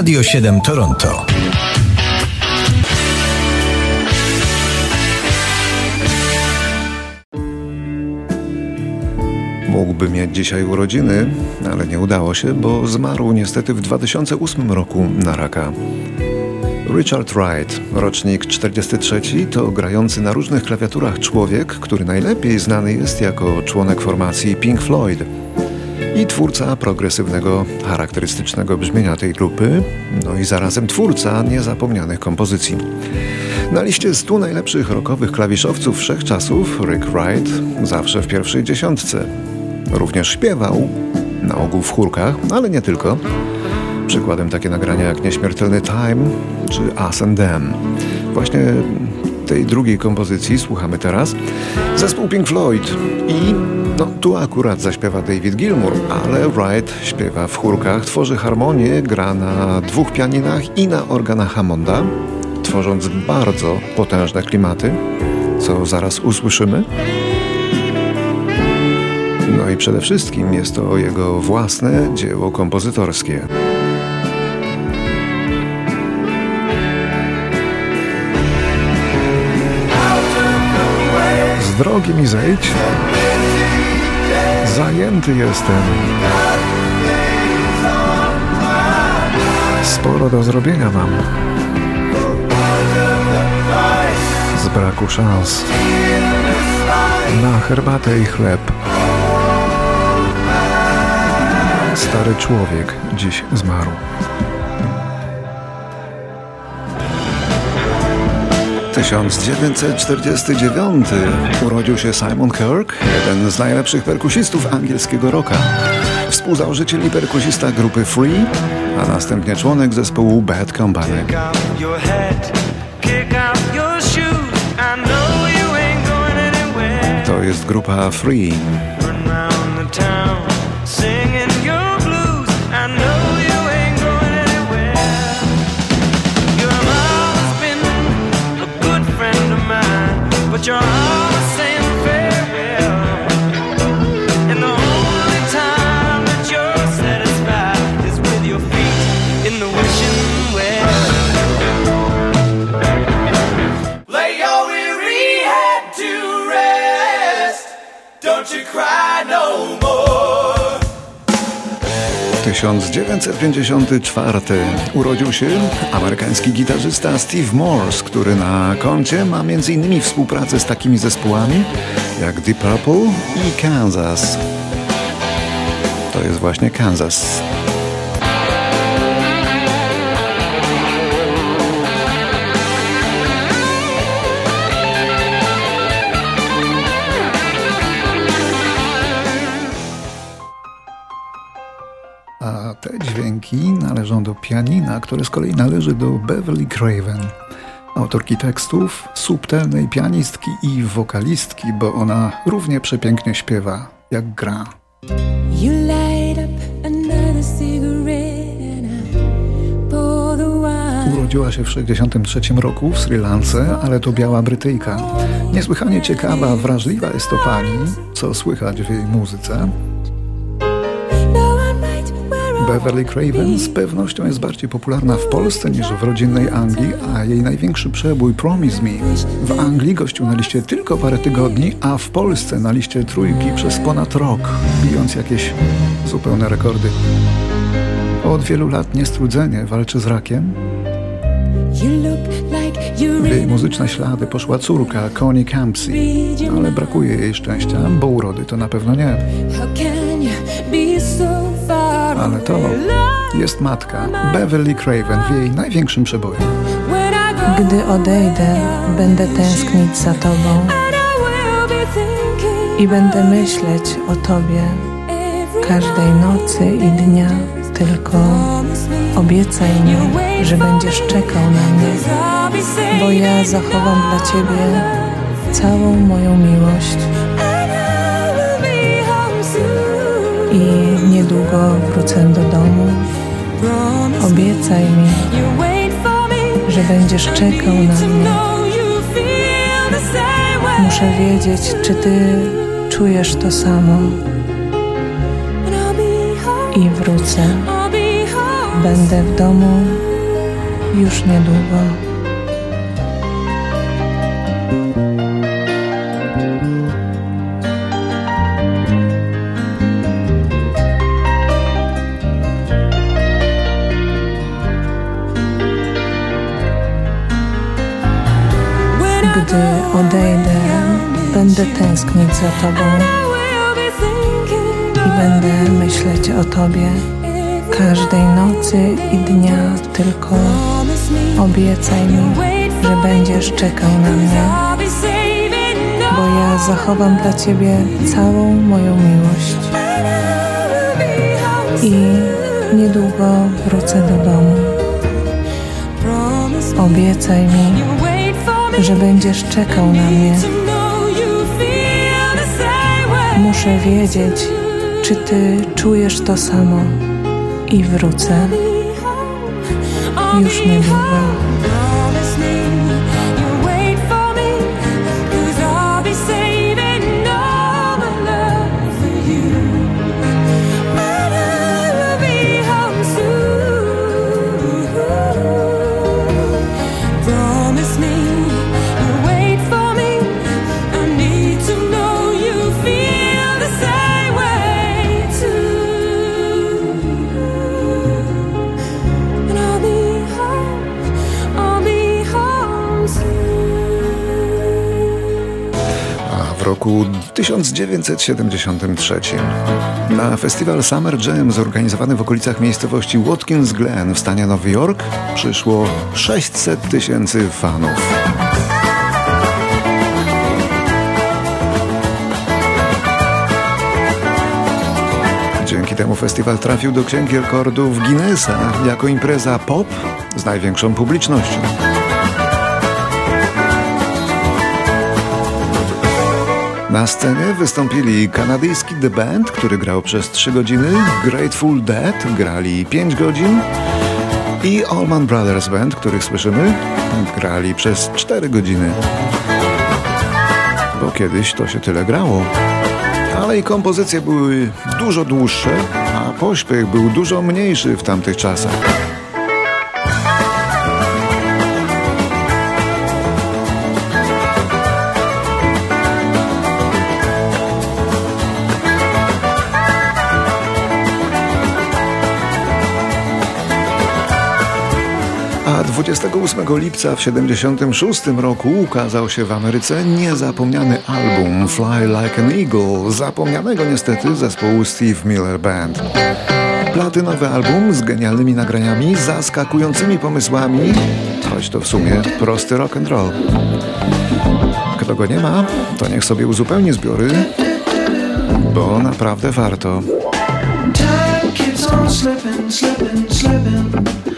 Radio 7 Toronto. Mógłby mieć dzisiaj urodziny, ale nie udało się, bo zmarł niestety w 2008 roku na raka. Richard Wright, rocznik 43, to grający na różnych klawiaturach człowiek, który najlepiej znany jest jako członek formacji Pink Floyd i twórca progresywnego, charakterystycznego brzmienia tej grupy, no i zarazem twórca niezapomnianych kompozycji. Na liście 100 najlepszych rockowych klawiszowców wszechczasów Rick Wright zawsze w pierwszej dziesiątce. Również śpiewał, na ogół w chórkach, ale nie tylko. Przykładem takie nagrania jak Nieśmiertelny Time czy Us and Them. Właśnie tej drugiej kompozycji słuchamy teraz. Zespół Pink Floyd i no tu akurat zaśpiewa David Gilmour, ale Wright śpiewa w chórkach, tworzy harmonię, gra na dwóch pianinach i na organach Hammonda, tworząc bardzo potężne klimaty, co zaraz usłyszymy. No i przede wszystkim jest to jego własne dzieło kompozytorskie. Z drogi mi zejdź, zajęty jestem. Sporo do zrobienia mam. Z braku szans. Na herbatę i chleb. Stary człowiek dziś zmarł. 1949 urodził się Simon Kirk, jeden z najlepszych perkusistów angielskiego rocka. Współzałożyciel i perkusista grupy Free, a następnie członek zespołu Bad Company. To jest grupa Free. put your arms 1954 urodził się amerykański gitarzysta Steve Morse, który na koncie ma m.in. współpracę z takimi zespołami jak Deep Purple i Kansas. To jest właśnie Kansas. Dźwięki należą do pianina, które z kolei należy do Beverly Craven, autorki tekstów, subtelnej pianistki i wokalistki, bo ona równie przepięknie śpiewa, jak gra. Urodziła się w 1963 roku w Sri Lance, ale to biała Brytyjka. Niesłychanie ciekawa, wrażliwa jest to pani, co słychać w jej muzyce. Beverly Craven z pewnością jest bardziej popularna w Polsce niż w rodzinnej Anglii, a jej największy przebój Promise Me w Anglii gościł na liście tylko parę tygodni, a w Polsce na liście trójki przez ponad rok, bijąc jakieś zupełne rekordy. Od wielu lat niestrudzenie walczy z rakiem. Jej muzyczne ślady poszła córka Connie Campsey, ale brakuje jej szczęścia, bo urody to na pewno nie. Ale to jest matka Beverly Craven w jej największym przeboju. Gdy odejdę, będę tęsknić za Tobą i będę myśleć o Tobie każdej nocy i dnia. Tylko obiecaj mi, że będziesz czekał na mnie, bo ja zachowam dla Ciebie całą moją miłość. I niedługo wrócę do domu. Obiecaj mi, że będziesz czekał na mnie. Muszę wiedzieć, czy Ty czujesz to samo. I wrócę będę w domu już niedługo. Odejdę, będę tęsknić za Tobą i będę myśleć o Tobie każdej nocy i dnia. Tylko obiecaj mi, że będziesz czekał na mnie, bo ja zachowam dla Ciebie całą moją miłość i niedługo wrócę do domu. Obiecaj mi, że będziesz czekał na mnie. Muszę wiedzieć, czy ty czujesz to samo i wrócę już niedługo. Roku 1973 na festiwal Summer Jam zorganizowany w okolicach miejscowości Watkins Glen w stanie Nowy Jork przyszło 600 tysięcy fanów. Dzięki temu festiwal trafił do Księgi Rekordów Guinnessa jako impreza pop z największą publicznością. Na scenie wystąpili kanadyjski The Band, który grał przez 3 godziny, Grateful Dead grali 5 godzin i Allman Brothers Band, których słyszymy, grali przez 4 godziny. Bo kiedyś to się tyle grało. Ale i kompozycje były dużo dłuższe, a pośpiech był dużo mniejszy w tamtych czasach. 28 lipca w 1976 roku ukazał się w Ameryce niezapomniany album Fly Like an Eagle, zapomnianego niestety zespołu Steve Miller Band. Platynowy album z genialnymi nagraniami, zaskakującymi pomysłami, choć to w sumie prosty rock and roll. Kto go nie ma, to niech sobie uzupełni zbiory, bo naprawdę warto. Time keeps on slipping, slipping, slipping.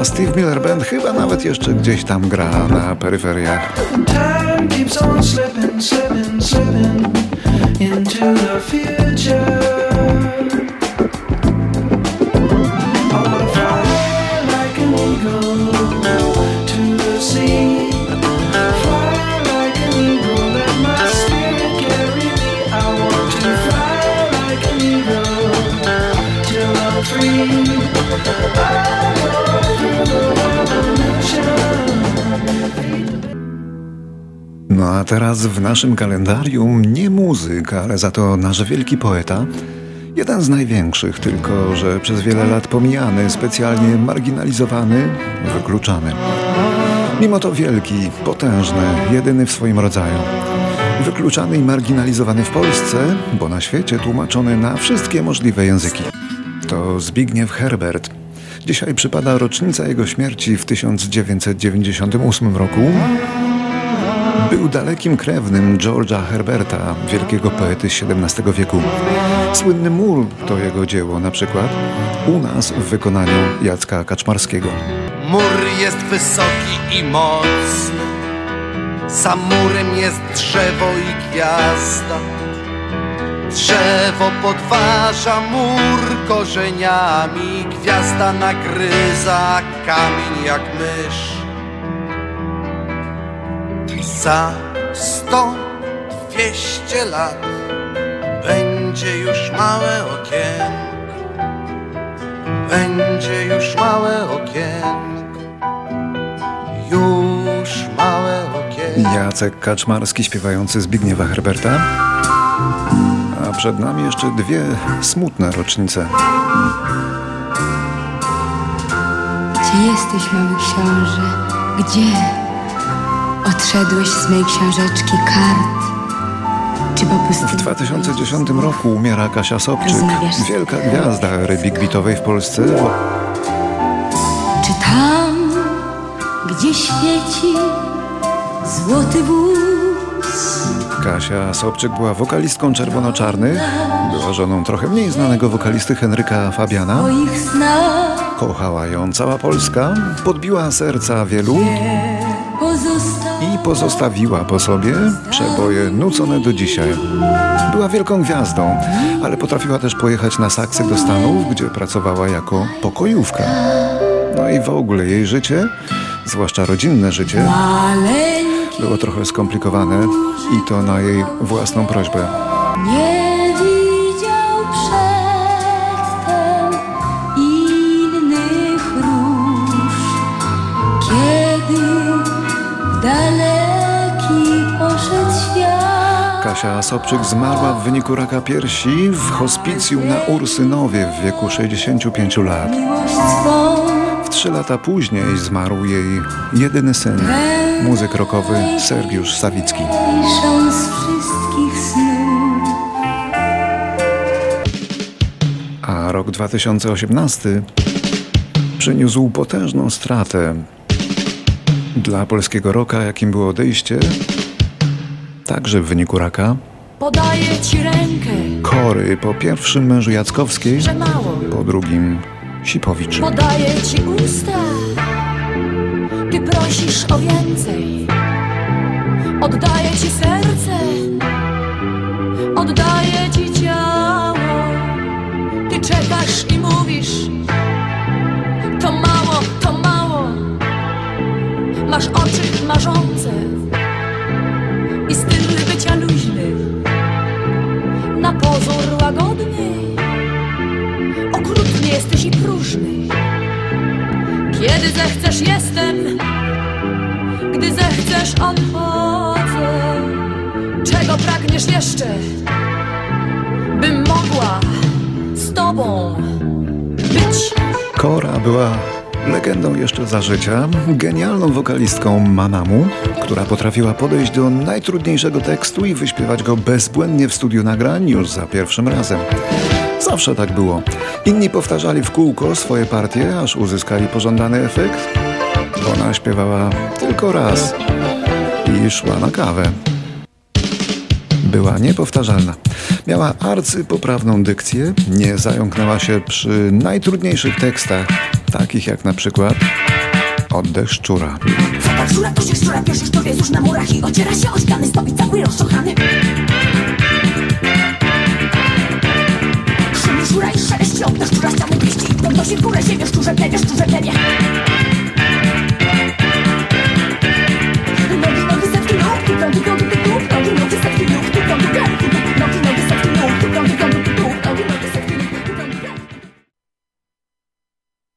A Steve Miller Band chyba nawet jeszcze gdzieś tam gra na peryferiach. Time keeps on slipping, slipping, slipping into the future. A teraz w naszym kalendarium nie muzyk, ale za to nasz wielki poeta. Jeden z największych, tylko że przez wiele lat pomijany, specjalnie marginalizowany, wykluczany. Mimo to wielki, potężny, jedyny w swoim rodzaju. Wykluczany i marginalizowany w Polsce, bo na świecie tłumaczony na wszystkie możliwe języki. To Zbigniew Herbert. Dzisiaj przypada rocznica jego śmierci w 1998 roku. Był dalekim krewnym George'a Herberta, wielkiego poety XVII wieku. Słynny mur to jego dzieło na przykład, u nas w wykonaniu Jacka Kaczmarskiego. Mur jest wysoki i mocny, za murem jest drzewo i gwiazda. Drzewo podważa mur korzeniami, gwiazda nagryza kamień jak mysz. Za sto, dwieście lat będzie już małe okienko będzie już małe okienko, już małe okienko. Jacek Kaczmarski śpiewający Zbigniewa Herberta. A przed nami jeszcze dwie smutne rocznice. Gdzie jesteś, mały książę? Gdzie? Odszedłeś z mej książeczki kart? W 2010 roku umiera Kasia Sobczyk, wielka gwiazda ery big beatowej w Polsce. Czy tam, gdzie świeci złoty wóz? Kasia Sobczyk była wokalistką Czerwono-Czarnych, była żoną trochę mniej znanego wokalisty Henryka Fabiana. Kochała ją cała Polska, podbiła serca wielu pozostawiła po sobie przeboje nucone do dzisiaj. Była wielką gwiazdą, ale potrafiła też pojechać na saksy do Stanów, gdzie pracowała jako pokojówka. No i w ogóle jej życie, zwłaszcza rodzinne życie, było trochę skomplikowane i to na jej własną prośbę. Sobczyk zmarła w wyniku raka piersi w hospicjum na Ursynowie w wieku 65 lat. W trzy lata później zmarł jej jedyny syn, muzyk rockowy Sergiusz Sawicki. A rok 2018 przyniósł potężną stratę dla polskiego roka, jakim było odejście, także w wyniku raka, Podaję ci rękę, Kory po pierwszym mężu Jackowskiej, że mało. po drugim Sipowicz. Podaję ci usta, ty prosisz o więcej. Oddaję ci serce, oddaję ci ciało. Ty czekasz i mówisz, to mało, to mało. Masz oczy marzące jesteś i próżny. Kiedy zechcesz jestem, gdy zechcesz odchodzę. Czego pragniesz jeszcze, bym mogła z tobą być? Kora była legendą jeszcze za życia, genialną wokalistką Manamu, która potrafiła podejść do najtrudniejszego tekstu i wyśpiewać go bezbłędnie w studiu nagrań już za pierwszym razem. Zawsze tak było. Inni powtarzali w kółko swoje partie, aż uzyskali pożądany efekt. Ona śpiewała tylko raz i szła na kawę. Była niepowtarzalna. Miała arcypoprawną dykcję, nie zająknęła się przy najtrudniejszych tekstach, takich jak na przykład Oddech szczura. Szczura to się szczura, pierwszy już na murach i ociera się